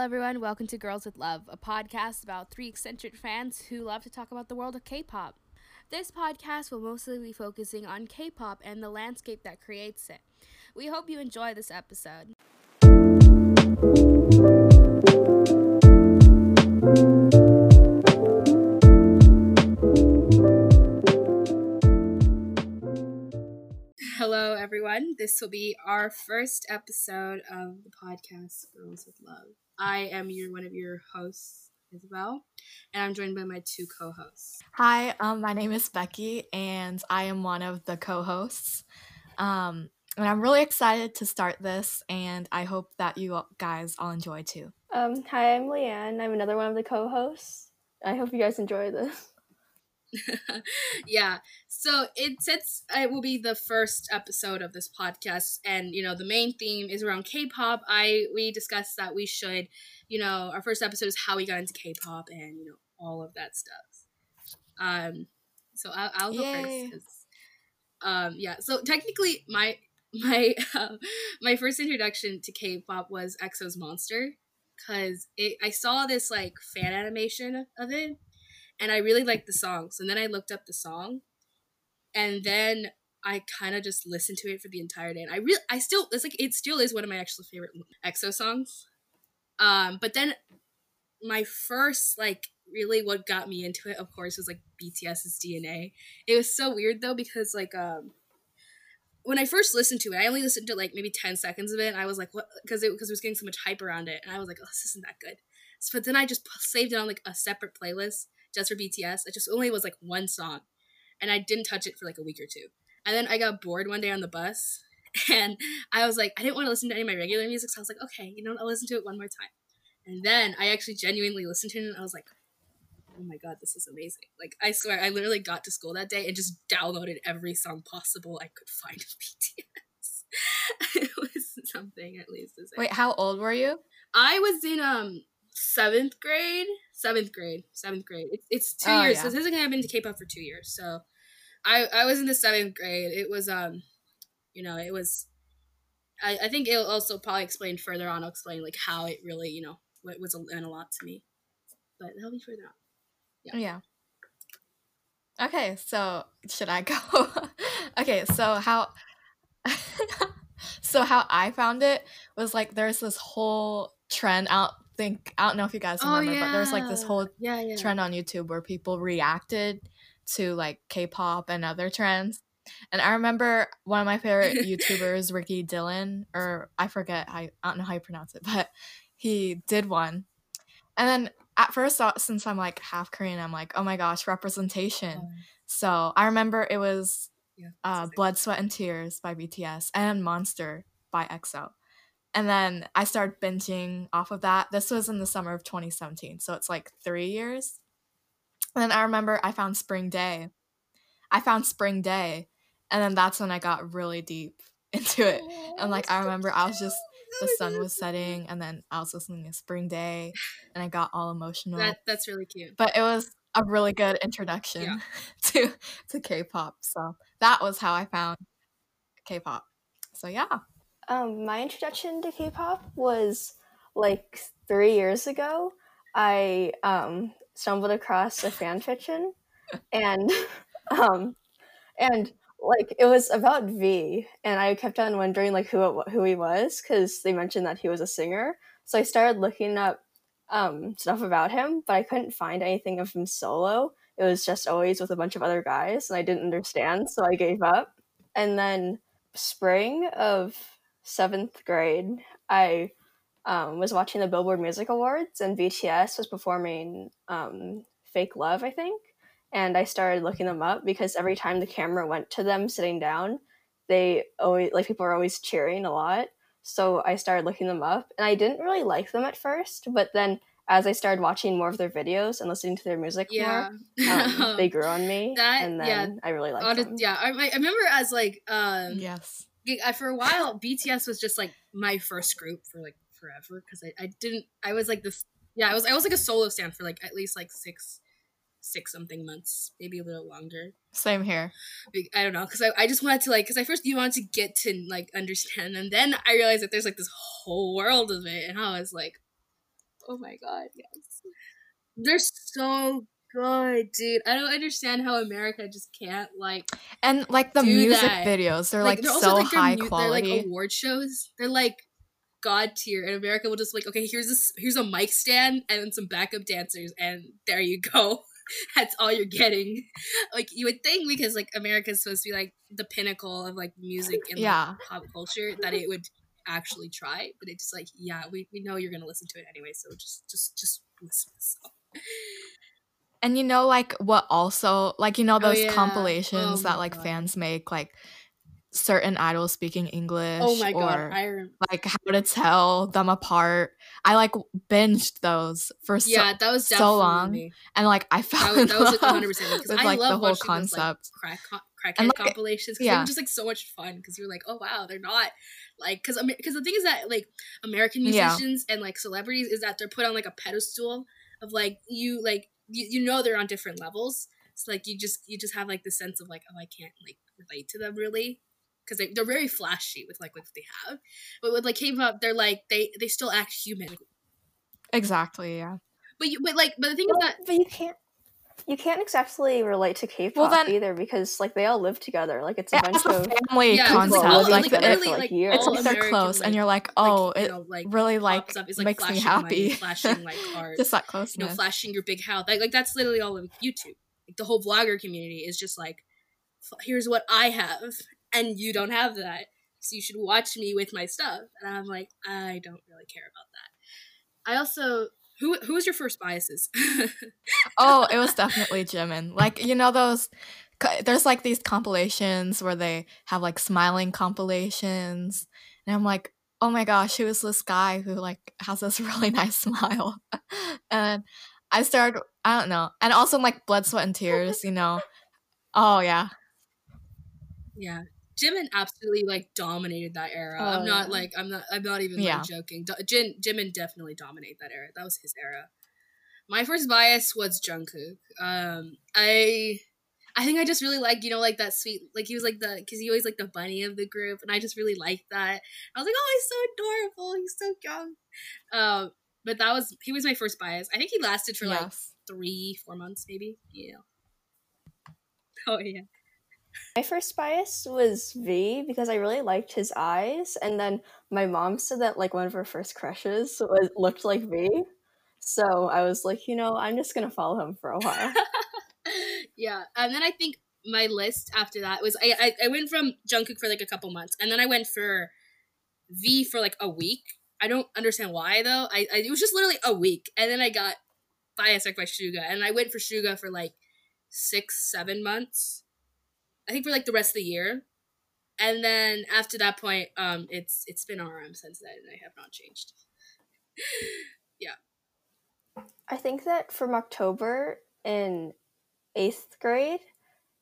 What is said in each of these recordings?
Hello, everyone. Welcome to Girls with Love, a podcast about three eccentric fans who love to talk about the world of K pop. This podcast will mostly be focusing on K pop and the landscape that creates it. We hope you enjoy this episode. Hello, everyone. This will be our first episode of the podcast Girls with Love. I am your one of your hosts, Isabel, and I'm joined by my two co-hosts. Hi, um, my name is Becky, and I am one of the co-hosts. Um, and I'm really excited to start this, and I hope that you guys all enjoy too. Um, hi, I'm Leanne. I'm another one of the co-hosts. I hope you guys enjoy this. yeah. So it sets it will be the first episode of this podcast and you know the main theme is around K-pop. I we discussed that we should, you know, our first episode is how we got into K-pop and you know all of that stuff. Um so I'll, I'll go Yay. first um yeah, so technically my my uh, my first introduction to K-pop was EXO's Monster cuz it I saw this like fan animation of it and I really liked the songs. And then I looked up the song, and then I kind of just listened to it for the entire day. And I really, I still, it's like it still is one of my actual favorite EXO songs. Um, but then my first like really what got me into it, of course, was like BTS's DNA. It was so weird though because like um when I first listened to it, I only listened to like maybe ten seconds of it, and I was like, what? Because it because it was getting so much hype around it, and I was like, oh, this isn't that good. So, but then I just saved it on like a separate playlist just for BTS. It just only was like one song, and I didn't touch it for like a week or two. And then I got bored one day on the bus, and I was like, I didn't want to listen to any of my regular music, so I was like, okay, you know, I'll listen to it one more time. And then I actually genuinely listened to it, and I was like, oh my god, this is amazing. Like, I swear, I literally got to school that day and just downloaded every song possible I could find of BTS. it was something, at least. Wait, how old were you? I was in um seventh grade seventh grade, seventh grade. It's, it's two oh, years. Yeah. So this is gonna have been to K-pop for two years. So I I was in the seventh grade. It was um, you know, it was. I, I think it'll also probably explain further on. I'll explain like how it really, you know, what was meant a lot to me. But that'll be further on. Yeah. Yeah. Okay, so should I go? okay, so how so how I found it was like there's this whole trend out think I don't know if you guys oh, remember, oh, yeah. but there's like this whole yeah, yeah. trend on YouTube where people reacted to like K-pop and other trends. And I remember one of my favorite YouTubers, Ricky Dillon, or I forget, I, I don't know how you pronounce it, but he did one. And then at first, uh, since I'm like half Korean, I'm like, oh my gosh, representation. Oh. So I remember it was yeah, uh, Blood, Sweat, and Tears by BTS and Monster by EXO. And then I started binging off of that. This was in the summer of 2017. So it's like three years. And then I remember I found Spring Day. I found Spring Day. And then that's when I got really deep into it. And like I remember I was just the sun was setting and then I was listening to Spring Day and I got all emotional. That, that's really cute. But it was a really good introduction yeah. to to K-pop. So that was how I found K-pop. So yeah. Um, my introduction to K-pop was like three years ago. I um, stumbled across a fan fiction, and um, and like it was about V, and I kept on wondering like who who he was because they mentioned that he was a singer. So I started looking up um, stuff about him, but I couldn't find anything of him solo. It was just always with a bunch of other guys, and I didn't understand, so I gave up. And then spring of seventh grade, I um, was watching the Billboard Music Awards, and BTS was performing um, "Fake Love," I think. And I started looking them up because every time the camera went to them sitting down, they always like people were always cheering a lot. So I started looking them up, and I didn't really like them at first, but then as I started watching more of their videos and listening to their music yeah. more, um, they grew on me, that, and then yeah, I really liked them. Yeah, I, I remember as like um, yes, I, uh, for a while, BTS was just like my first group for like forever because I, I didn't I was like this yeah I was I was like a solo stand for like at least like six six something months maybe a little longer same here i don't know because I, I just wanted to like because i first you wanted to get to like understand and then i realized that there's like this whole world of it and i was like Oh my god, yes. They're so good, dude. I don't understand how America just can't like and like the music that. videos. They're like, like they're so like, high mu- quality. They're like award shows. They're like god tier, and America will just like, okay, here's a here's a mic stand and some backup dancers, and there you go. That's all you're getting. Like you would think because like America's supposed to be like the pinnacle of like music and yeah. like, pop culture that it would actually try, but it's just like, yeah, we, we know you're gonna listen to it anyway, so just just just listen. So. And you know, like what also, like you know, oh, those oh, yeah. compilations oh, that like God. fans make, like certain idols speaking oh English. Oh my god, or, I like how to tell them apart. I like binged those for yeah, so, that was so long, me. and like I felt that that was like 100 percent because I like love the whole concept. Those, like, crack, crackhead like, compilations because yeah. just like so much fun because you're like, oh wow, they're not like because because the thing is that like American musicians yeah. and like celebrities is that they're put on like a pedestal of like you like you, you know they're on different levels. It's so, like you just you just have like the sense of like oh I can't like relate to them really because they, they're very flashy with like what they have, but with like K-pop they're like they they still act human. Exactly. Yeah. But you but like but the thing well, is that but you can't you can't exactly relate to K-pop well, then, either because like they all live together. Like it's a bunch of family yeah, concept. Like, like, like, literally, like, it's like they're close, like, and you're like, oh, it know, really like, up, makes me happy. Money, flashing like cards, just that close. You know, flashing your big house. Like, like that's literally all of YouTube. Like the whole vlogger community is just like, here's what I have, and you don't have that, so you should watch me with my stuff. And I'm like, I don't really care about that. I also who who was your first biases? oh, it was definitely Jimin. Like you know those. There's like these compilations where they have like smiling compilations, and I'm like, oh my gosh, who is this guy who like has this really nice smile? and I started, I don't know, and also like blood, sweat, and tears. You know, oh yeah, yeah. Jimin absolutely like dominated that era. Oh, I'm not yeah. like I'm not I'm not even yeah. like joking. Jin Jimin definitely dominated that era. That was his era. My first bias was Jungkook. Um, I I think I just really like you know like that sweet like he was like the because he always like the bunny of the group and I just really liked that. I was like oh he's so adorable he's so young. Um, but that was he was my first bias. I think he lasted for yes. like three four months maybe. Yeah. Oh yeah. My first bias was V because I really liked his eyes, and then my mom said that like one of her first crushes was looked like V. So I was like, you know, I'm just gonna follow him for a while. yeah, and then I think my list after that was I, I I went from Jungkook for like a couple months, and then I went for V for like a week. I don't understand why though. I, I it was just literally a week, and then I got bias by Suga, and I went for Suga for like six seven months I think for like the rest of the year. And then after that point, um, it's it's been RM since then, and I have not changed. yeah. I think that from October in eighth grade,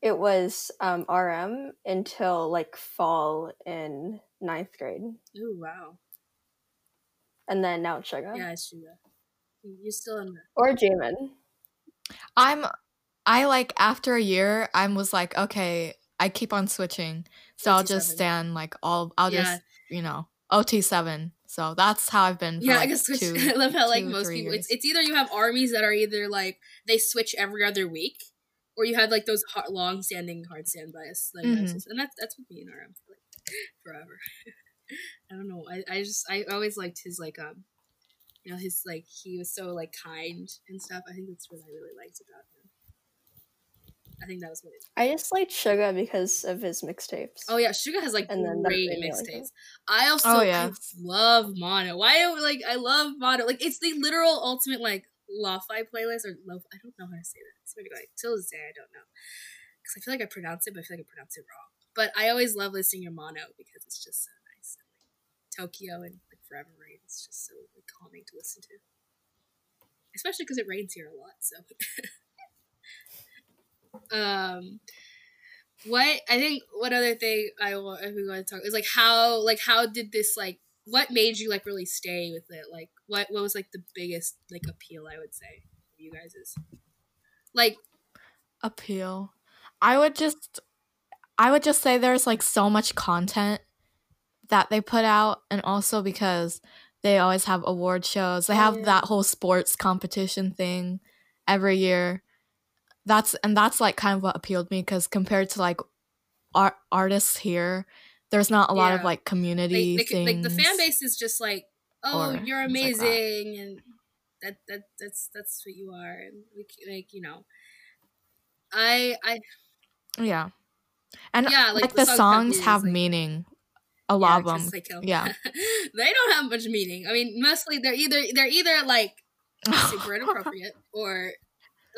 it was um, RM until like fall in ninth grade. Oh wow! And then now it's Suga. Yeah, it's Suga. You're still in there. Or Jimin. I'm I like after a year, I was like, okay, I keep on switching, so I'll just stand like all. I'll yeah. just you know OT seven. So that's how I've been. yeah, like I guess switch. I love how like most people, it's, it's either you have armies that are either like they switch every other week, or you have like those hard, long standing hard stand bias, like mm-hmm. and that's that's with me in RM for like forever. I don't know. I, I just I always liked his like um, you know his like he was so like kind and stuff. I think that's what I really liked about him. I think that was what it. I just like Suga because of his mixtapes. Oh yeah, Suga has like and great mixtapes. Like I also oh, yeah. I love Mono. Why like I love Mono. Like it's the literal ultimate like lo-fi playlist or lo I don't know how to say that. It's maybe like till this day I don't know because I feel like I pronounce it, but I feel like I pronounce it wrong. But I always love listening to Mono because it's just so nice. And, like, Tokyo and like Forever Rain. It's just so like, calming to listen to, especially because it rains here a lot. So. um what I think one other thing I want if we want to talk is like how like how did this like what made you like really stay with it like what what was like the biggest like appeal I would say you guys is like appeal I would just I would just say there's like so much content that they put out and also because they always have award shows. They have yeah. that whole sports competition thing every year. That's and that's like kind of what appealed me because compared to like art artists here, there's not a yeah. lot of like community like, things. Like the fan base is just like, oh, you're amazing, like and that that that's that's what you are, and like, like you know, I I yeah, and yeah, like, like the, the, songs have like, meaning. A lot um, yeah, of them, yeah, they don't have much meaning. I mean, mostly they're either they're either like super inappropriate or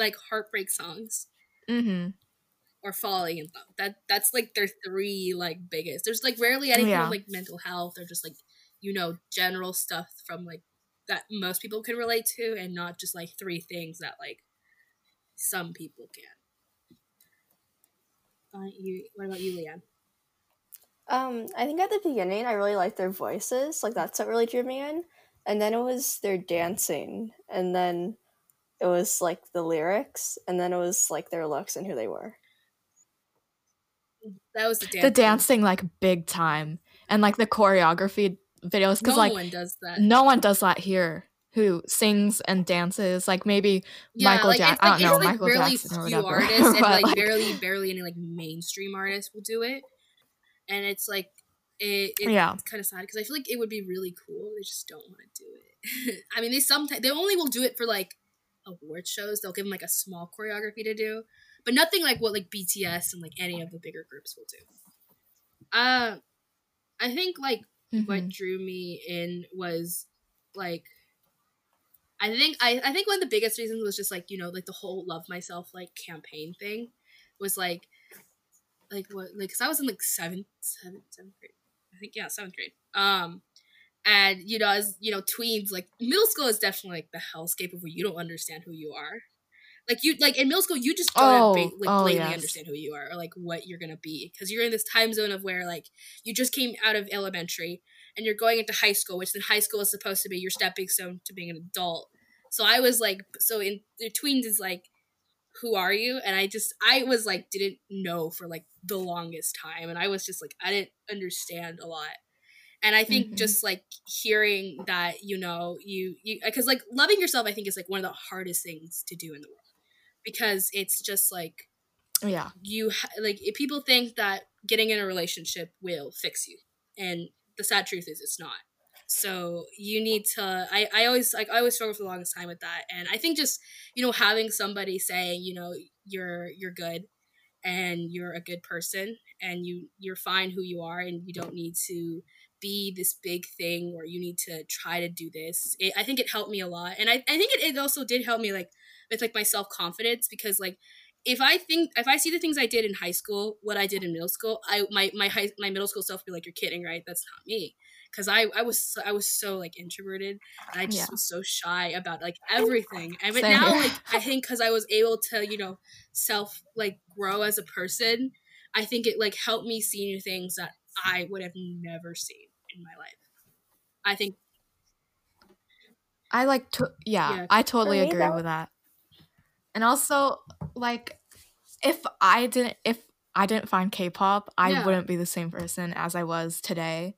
like heartbreak songs. Mm-hmm or falling in love. That that's like their three like biggest. There's like rarely anything yeah. like mental health or just like you know general stuff from like that most people can relate to, and not just like three things that like some people can. Uh, you, what about you, Leanne? Um, I think at the beginning I really liked their voices. Like that's what really drew me in. And then it was their dancing, and then it was like the lyrics, and then it was like their looks and who they were. That was the dancing. The dancing like big time. And like the choreography videos because no like one does that. No one does that here. Who sings and dances like maybe yeah, Michael like, Jackson? I don't know like Michael barely Jackson or whatever. artists and like, like barely barely any like mainstream artists will do it, and it's like it, it yeah. it's kind of sad because I feel like it would be really cool. They just don't want to do it. I mean, they sometimes they only will do it for like award shows. They'll give them like a small choreography to do, but nothing like what like BTS and like any of the bigger groups will do. Uh, I think like mm-hmm. what drew me in was like I think I, I think one of the biggest reasons was just like you know like the whole love myself like campaign thing was like like what like because I was in like seventh seventh seventh grade I think yeah seventh grade um and you know as you know tweens like middle school is definitely like the hellscape of where you don't understand who you are. Like you like in middle school you just don't oh, ba- like oh, blatantly yes. understand who you are or like what you're gonna be. Because you're in this time zone of where like you just came out of elementary and you're going into high school which then high school is supposed to be your stepping stone to being an adult. So i was like so in the tweens is like who are you? And i just i was like didn't know for like the longest time. And i was just like i didn't understand a lot and i think mm-hmm. just like hearing that you know you you because like loving yourself i think is like one of the hardest things to do in the world because it's just like yeah you ha- like if people think that getting in a relationship will fix you and the sad truth is it's not so you need to i i always like i always struggle for the longest time with that and i think just you know having somebody saying you know you're you're good and you're a good person and you you're fine who you are and you don't need to be this big thing or you need to try to do this it, i think it helped me a lot and i, I think it, it also did help me like with like my self confidence because like if I think if I see the things I did in high school, what I did in middle school, I my my high my middle school self be like, "You're kidding, right? That's not me." Because I I was I was so like introverted, and I just yeah. was so shy about like everything. And but now like I think because I was able to you know self like grow as a person, I think it like helped me see new things that I would have never seen in my life. I think. I like to yeah, yeah. I totally agree with that. And also, like, if I didn't, if I didn't find K-pop, I yeah. wouldn't be the same person as I was today.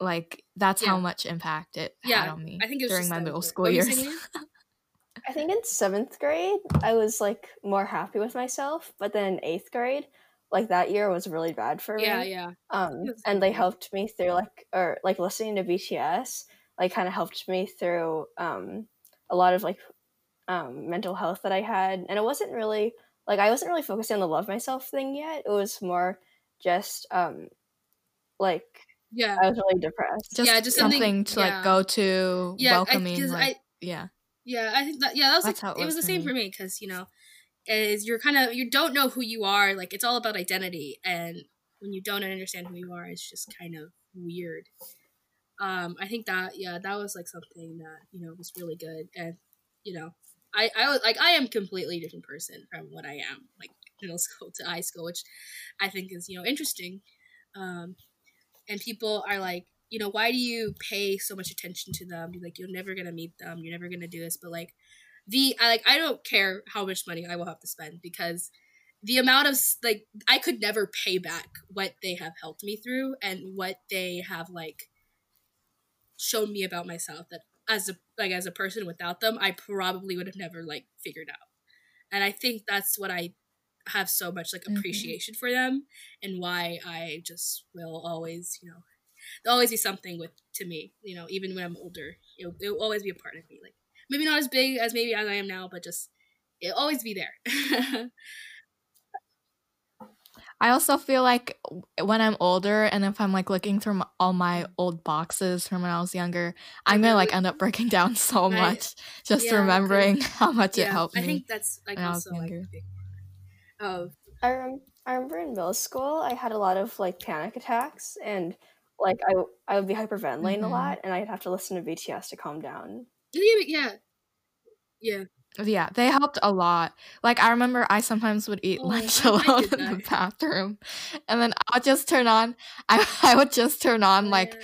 Like, that's yeah. how much impact it yeah. had on me I think during my middle school years. I think in seventh grade, I was like more happy with myself, but then in eighth grade, like that year was really bad for me. Yeah, yeah. Um, and they helped me through like, or like listening to BTS, like kind of helped me through um a lot of like um, mental health that I had, and it wasn't really like I wasn't really focusing on the love myself thing yet. It was more just um, like yeah, I was really depressed. Just yeah, just something, something to yeah. like go to, yeah, welcoming. I, like, I, yeah, yeah. I think that yeah, that was That's like, it, was, was the same me. for me because you know, is you're kind of you don't know who you are. Like it's all about identity, and when you don't understand who you are, it's just kind of weird. Um, I think that yeah, that was like something that you know was really good, and you know, I I was like I am completely different person from what I am like middle school to high school, which I think is you know interesting. Um, and people are like, you know, why do you pay so much attention to them? Like, you're never gonna meet them. You're never gonna do this. But like, the I like I don't care how much money I will have to spend because the amount of like I could never pay back what they have helped me through and what they have like shown me about myself that as a like as a person without them, I probably would have never like figured out. And I think that's what I have so much like mm-hmm. appreciation mm-hmm. for them and why I just will always, you know, there'll always be something with to me, you know, even when I'm older. It'll, it'll always be a part of me. Like maybe not as big as maybe as I am now, but just it'll always be there. I also feel like when I'm older and if I'm like looking through my, all my old boxes from when I was younger, I'm gonna like end up breaking down so much just yeah, remembering how much yeah, it helped me. I think that's like also like big of. I, rem- I remember in middle school, I had a lot of like panic attacks and like I I would be hyperventilating mm-hmm. a lot and I'd have to listen to BTS to calm down. Yeah, yeah. Oh, yeah, they helped a lot. Like I remember I sometimes would eat oh, lunch alone in the bathroom. And then I would just turn on I I would just turn on like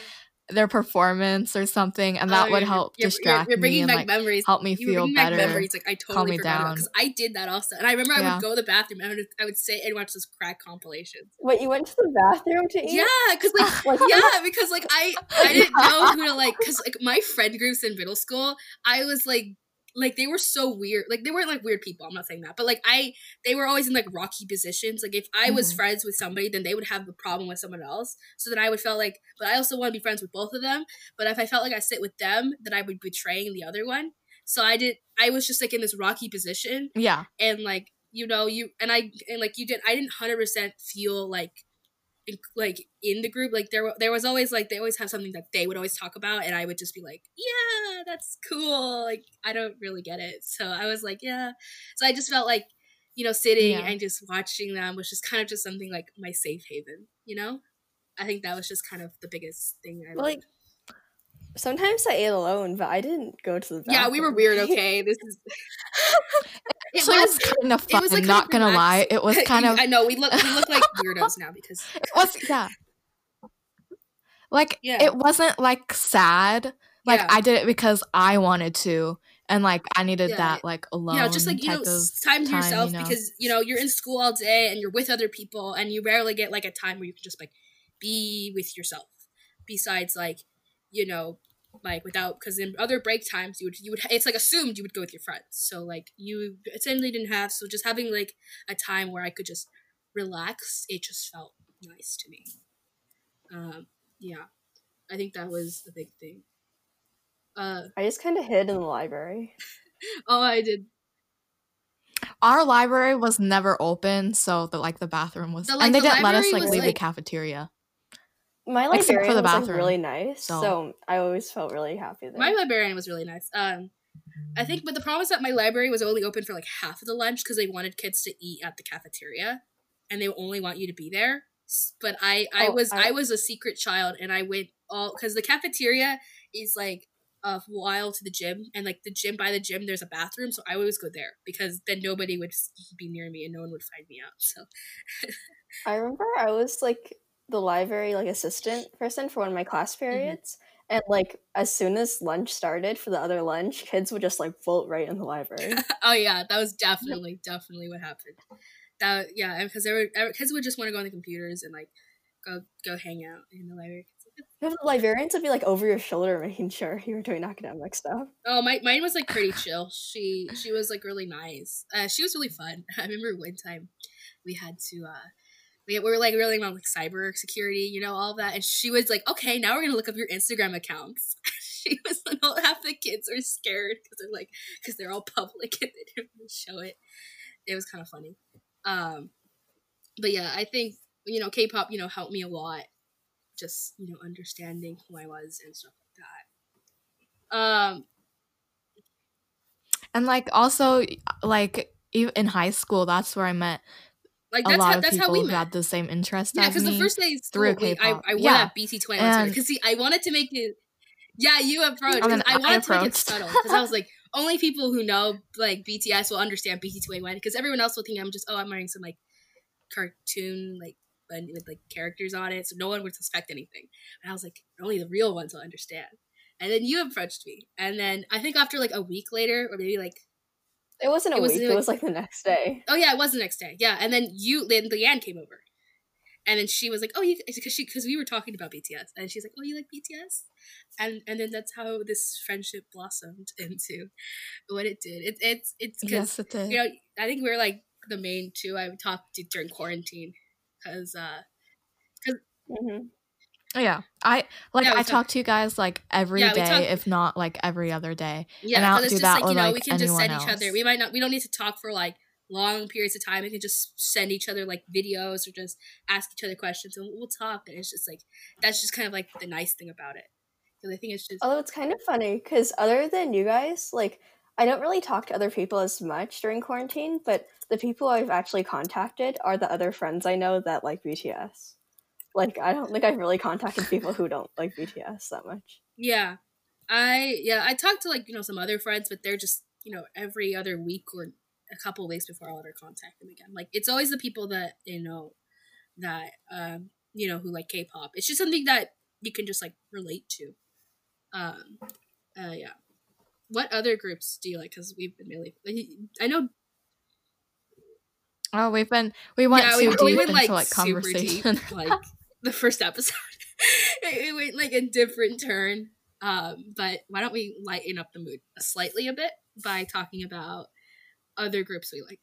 their performance or something, and that oh, would help you're, distract you're, you're bringing me back and like memories. help me feel better. memories. Like I totally forgot because I did that also, and I remember yeah. I would go to the bathroom and I would, I would sit and watch those crack compilations. What you went to the bathroom to eat? Yeah, because like, like yeah, because like I I didn't know who to like because like my friend groups in middle school, I was like like they were so weird. Like they weren't like weird people. I'm not saying that, but like I, they were always in like rocky positions. Like if I was mm-hmm. friends with somebody, then they would have a problem with someone else. So then I would feel like, but I also want to be friends with both of them. But if I felt like I sit with them, then I would be betraying the other one. So I did. I was just like in this rocky position. Yeah, and like you know you and I and like you did. I didn't hundred percent feel like like in the group like there there was always like they always have something that they would always talk about and I would just be like yeah that's cool. Like I don't really get it. So I was like yeah. So I just felt like you know sitting yeah. and just watching them was just kind of just something like my safe haven you know? I think that was just kind of the biggest thing I like sometimes I ate alone but I didn't go to the bathroom. yeah we were weird okay? This is it was, kind of fun. Like not gonna lie, it was kind of. I know we look we look like weirdos now because it was yeah. Like yeah. it wasn't like sad. Like yeah. I did it because I wanted to, and like I needed yeah. that like alone. Yeah, just like you know, time to yourself you know? because you know you're in school all day and you're with other people, and you rarely get like a time where you can just like be with yourself. Besides, like you know, like without because in other break times you would you would it's like assumed you would go with your friends. So like you essentially didn't have so just having like a time where i could just relax it just felt nice to me. Um yeah. I think that was the big thing. Uh i just kind of hid in the library. Oh i did. Our library was never open so the like the bathroom was the, like, and they the didn't let us like leave like, the cafeteria my librarian was like really nice, so. so. I always felt really happy there. My librarian was really nice. Um, I think, but the problem is that my library was only open for like half of the lunch because they wanted kids to eat at the cafeteria, and they only want you to be there. But I, I oh, was, I, I was a secret child, and I went all because the cafeteria is like a while to the gym, and like the gym by the gym, there's a bathroom, so I always go there because then nobody would be near me and no one would find me out. So. I remember I was like the library like assistant person for one of my class mm-hmm. periods. Mm-hmm. And like as soon as lunch started for the other lunch, kids would just like bolt right in the library. oh yeah, that was definitely definitely what happened. That yeah, because there were kids would just want to go on the computers and like go go hang out in the library. the librarians would be like over your shoulder, making sure you were doing academic stuff. Oh, my mine was like pretty chill. She she was like really nice. Uh, she was really fun. I remember one time we had to uh we, we were like really about like cyber security, you know, all that. And she was like, okay, now we're gonna look up your Instagram accounts. she was like, half the kids are scared because they're like, because they're all public and they didn't really show it. It was kind of funny. Um, but yeah, I think you know, K-pop, you know, helped me a lot. Just you know, understanding who I was and stuff like that. Um, and like also like in high school, that's where I met like that's how that's how we met. had the same interest. Yeah, because the first day through I, I went yeah. at BT Twenty because see, I wanted to make it. Yeah, you approached I, I wanted I to make it subtle because I was like, only people who know like BTS will understand BT Two One because everyone else will think I'm just oh I'm wearing some like cartoon like with like characters on it, so no one would suspect anything. And I was like, only the real ones will understand. And then you approached me, and then I think after like a week later, or maybe like it wasn't a it was, week. It was like the next day. Oh yeah, it was the next day. Yeah, and then you, then Leanne came over, And then she was like, "Oh, you," because she because we were talking about BTS, and she's like, "Oh, you like BTS?" And and then that's how this friendship blossomed into what it did. It, it's it's yes, it did. You know, I think we are like the main two I talked to during quarantine because uh, because. Mm-hmm. Oh, yeah, I like yeah, I talk, to you guys like every yeah, day, talk, if not like every other day. Yeah, and I don't do that like, you know, like we can just send else. each other. We might not. We don't need to talk for like long periods of time. We can just send each other like videos or just ask each other questions, and we'll talk. And it's just like that's just kind of like the nice thing about it. Because I think it's just. Although it's kind of funny, because other than you guys, like I don't really talk to other people as much during quarantine, but the people I've actually contacted are the other friends I know that like BTS. Like I don't think I've really contacted people who don't like BTS that much. Yeah. I yeah, I talked to like, you know, some other friends, but they're just, you know, every other week or a couple weeks before I'll ever contact them again. Like it's always the people that, you know, that um, you know, who like K pop. It's just something that you can just like relate to. Um uh yeah. What other groups do you like? Because we've been really, I know Oh, we've been we went yeah, too we, deep we went, into like, like conversation. Deep, like the first episode, it went like a different turn. Um, but why don't we lighten up the mood slightly a bit by talking about other groups we like?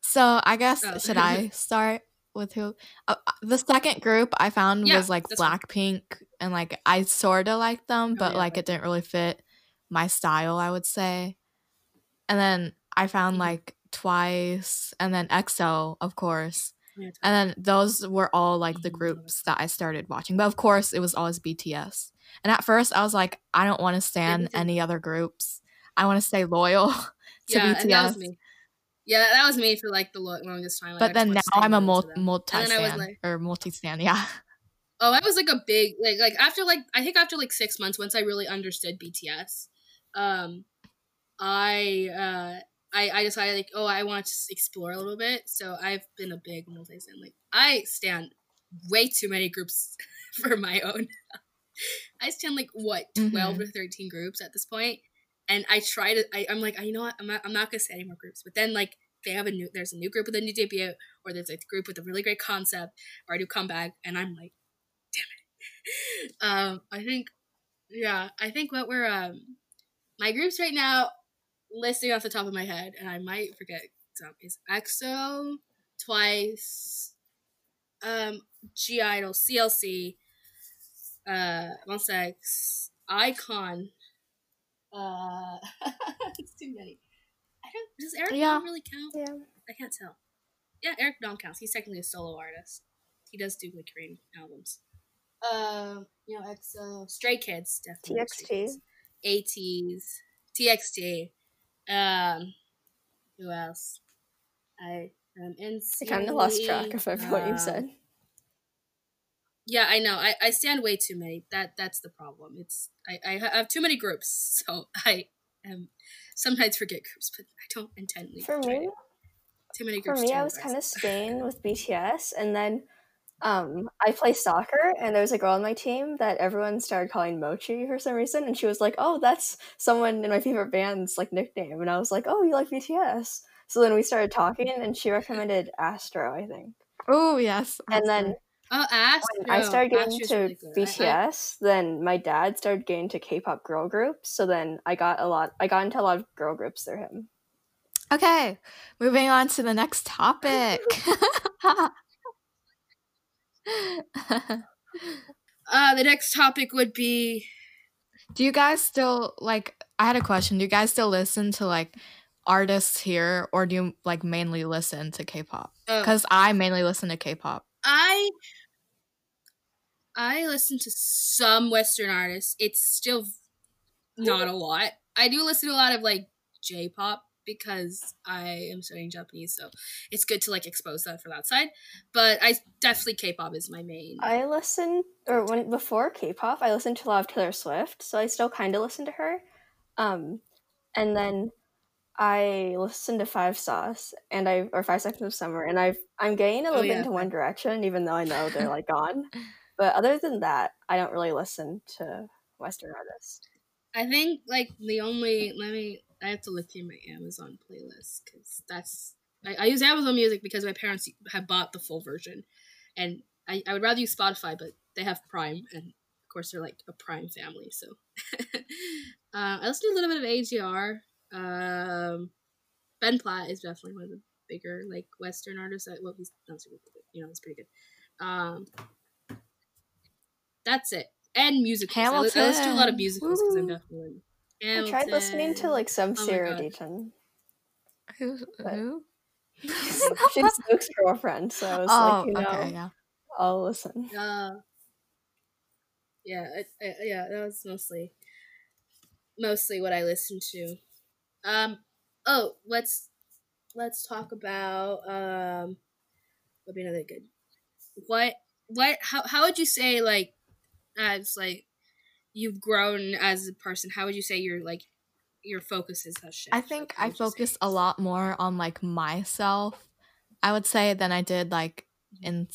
So I guess oh. should I start with who? Uh, uh, the second group I found yeah, was like Blackpink, and like I sort of liked them, oh, but oh, yeah. like it didn't really fit my style, I would say. And then I found mm-hmm. like twice and then EXO, of course. And then those were all like the mm-hmm. groups that I started watching. But of course, it was always BTS. And at first, I was like, I don't want to stand any other groups. I want to stay loyal to yeah, BTS. that was me. Yeah, that was me for like the longest time. Like, but then now I'm a multi stan like, or multi stan. Yeah. Oh, I was like a big like like after like I think after like six months once I really understood BTS, um, I uh I, I decided like, oh, I want to explore a little bit. So I've been a big multi stand. Like I stand way too many groups for my own. I stand like what 12 mm-hmm. to thirteen groups at this point, and I try to. I, I'm like, you know what? I'm not. I'm not gonna say any more groups. But then like they have a new. There's a new group with a new debut, or there's a group with a really great concept or a new comeback, and I'm like, damn it. um, I think, yeah, I think what we're um, my groups right now listing off the top of my head, and I might forget some, is EXO, Twice, um, (G)I-DLE, CLC, uh, Monsta X, iKON. Uh, it's too many. I don't. Does Eric yeah. really count? Yeah. I can't tell. Yeah, Eric Dawn counts. He's technically a solo artist. He does do like Korean albums. Um, uh, you know, EXO, Stray Kids, definitely. TXT. ATEEZ, TXT. Um, who else? I in. I kind of lost track of everyone um, you said. Yeah, I know. I, I stand way too many. That that's the problem. It's I, I have too many groups, so I am sometimes forget groups, but I don't intently. For me, too many groups. For me, I was kind of staying with BTS, and then um, I play soccer, and there was a girl on my team that everyone started calling Mochi for some reason, and she was like, "Oh, that's someone in my favorite band's like nickname," and I was like, "Oh, you like BTS?" So then we started talking, and she recommended Astro, I think. Oh yes, and then oh Astro. When I started getting Astro's to really BTS, I, I... then my dad started getting to K-pop girl groups. So then I got a lot. I got into a lot of girl groups through him. Okay, moving on to the next topic. uh, the next topic would be. Do you guys still like? I had a question. Do you guys still listen to like artists here, or do you like mainly listen to K-pop? Because oh. I mainly listen to K-pop. I I listen to some Western artists. It's still not a lot. I do listen to a lot of like J-pop because I am studying Japanese, so it's good to like expose that from outside. But I definitely K-pop is my main. I listen, or when before K-pop, I listened to a lot of Taylor Swift, so I still kind of listen to her. Um, and then I listened to Five Sauce and I or Five Seconds of Summer, and I've I'm getting a oh, little oh, yeah. bit into One Direction, even though I know they're like gone. But other than that, I don't really listen to Western artists. I think like the only let me I have to look through my Amazon playlist because that's I, I, use Amazon Music because my parents have bought the full version, and I, I would rather use Spotify, but they have Prime, and of course they're like a Prime family. So uh, I listen to a little bit of AJR. Um, ben Platt is definitely one of the bigger like Western artists. That well, he's not super good, you know, he's pretty good. Um, that's it. And musicals. Hamilton. I, listen to a lot of musicals because I'm definitely. Hamilton. I tried listening to like some oh Sierra Deaton. Who? Who? she's Luke's girlfriend, so I was oh, like, you know, okay, yeah. I'll listen. Uh, yeah, I, I, yeah, that was mostly mostly what I listened to. Um, oh, let's let's talk about um, what be another good. What what how how would you say like as like you've grown as a person? How would you say you're like your focus is that shit? I think I focus a lot more on like myself. I would say than I did like in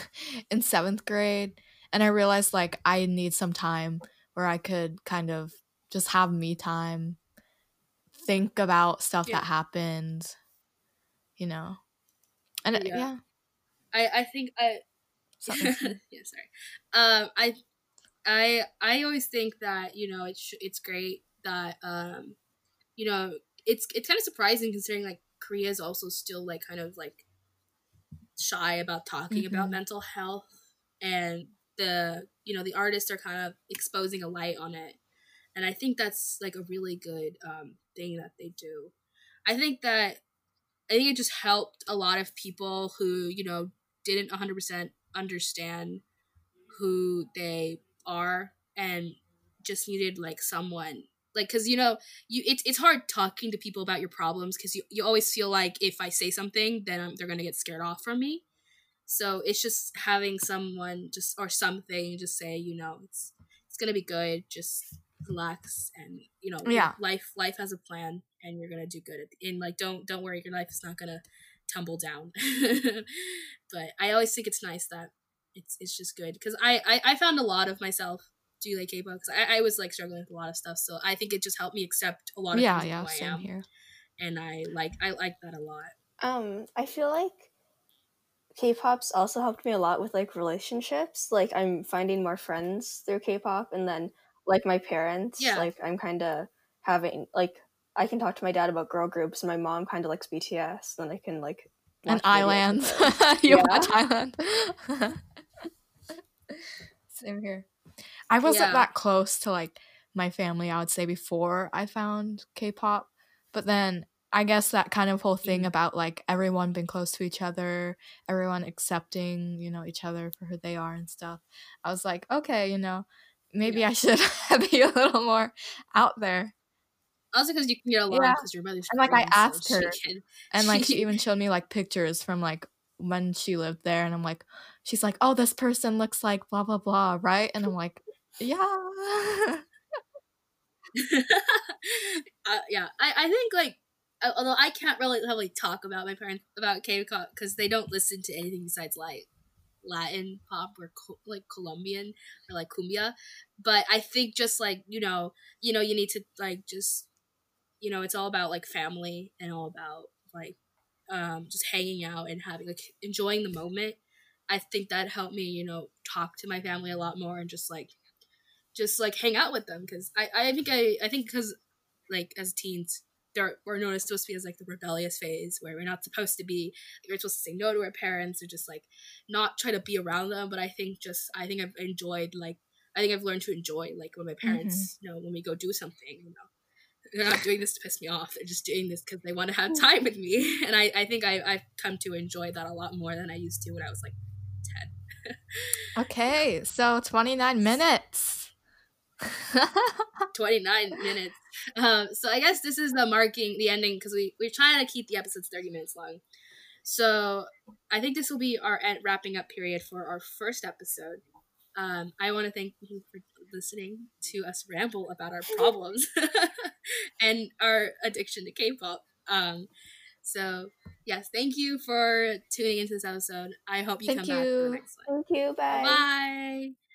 in seventh grade, and I realized like I need some time where I could kind of just have me time, think about stuff yeah. that happened, you know, and yeah. yeah. I I think I. yeah, sorry. Um, I I I always think that you know it's it's great that um you know it's it's kind of surprising considering like Korea is also still like kind of like shy about talking mm-hmm. about mental health and the you know the artists are kind of exposing a light on it and I think that's like a really good um thing that they do. I think that I think it just helped a lot of people who you know didn't 100% understand who they are and just needed like someone like because you know you it's, it's hard talking to people about your problems because you, you always feel like if i say something then I'm, they're gonna get scared off from me. So it's just having someone just or something just say you know it's it's gonna be good just relax and you know yeah. life life has a plan and you're gonna do good at the, and like don't don't worry your life is not gonna tumble down. But i always think it's nice that it's it's just good because I, I I found a lot of myself do like K-pop because I, I was like struggling with a lot of stuff, so I think it just helped me accept a lot of yeah yeah same am, here, and I like I like that a lot. Um, I feel like K-pop's also helped me a lot with like relationships. Like I'm finding more friends through K-pop, and then like my parents, yeah. like I'm kind of having like I can talk to my dad about girl groups, and my mom kind of likes BTS. and Then I can like and Islands. you yeah. watch Island. Same here. I wasn't yeah. that close to like my family, I would say, before I found K pop. But then I guess that kind of whole thing mm. about like everyone being close to each other, everyone accepting, you know, each other for who they are and stuff. I was like, okay, you know, maybe yeah. I should be a little more out there. Also, because you can get along because yeah. your mother's. And like I asked so her, and like she even showed me like pictures from like when she lived there, and I'm like, she's like, oh, this person looks like blah blah blah, right? And I'm like, yeah. uh, yeah, I, I think like although I can't really really talk about my parents about K-pop because they don't listen to anything besides like Latin pop or co- like Colombian or like cumbia, but I think just like you know you know you need to like just you know it's all about like family and all about like um just hanging out and having like enjoying the moment. I think that helped me you know talk to my family a lot more and just like just like hang out with them because I, I think I I think because like as teens there we're known as supposed to be as like the rebellious phase where we're not supposed to be like, we're supposed to say no to our parents or just like not try to be around them but I think just I think I've enjoyed like I think I've learned to enjoy like when my parents mm-hmm. you know when we go do something you know they're not doing this to piss me off they're just doing this because they want to have mm. time with me and I, I think I, I've come to enjoy that a lot more than I used to when I was like 10 okay so 29 minutes 29 minutes. Um, so I guess this is the marking, the ending, because we, we're trying to keep the episodes 30 minutes long. So I think this will be our end, wrapping up period for our first episode. Um, I want to thank you for listening to us ramble about our problems and our addiction to K-pop. Um, so yes, thank you for tuning into this episode. I hope you thank come you. back for the next one. Thank you. Bye. Bye.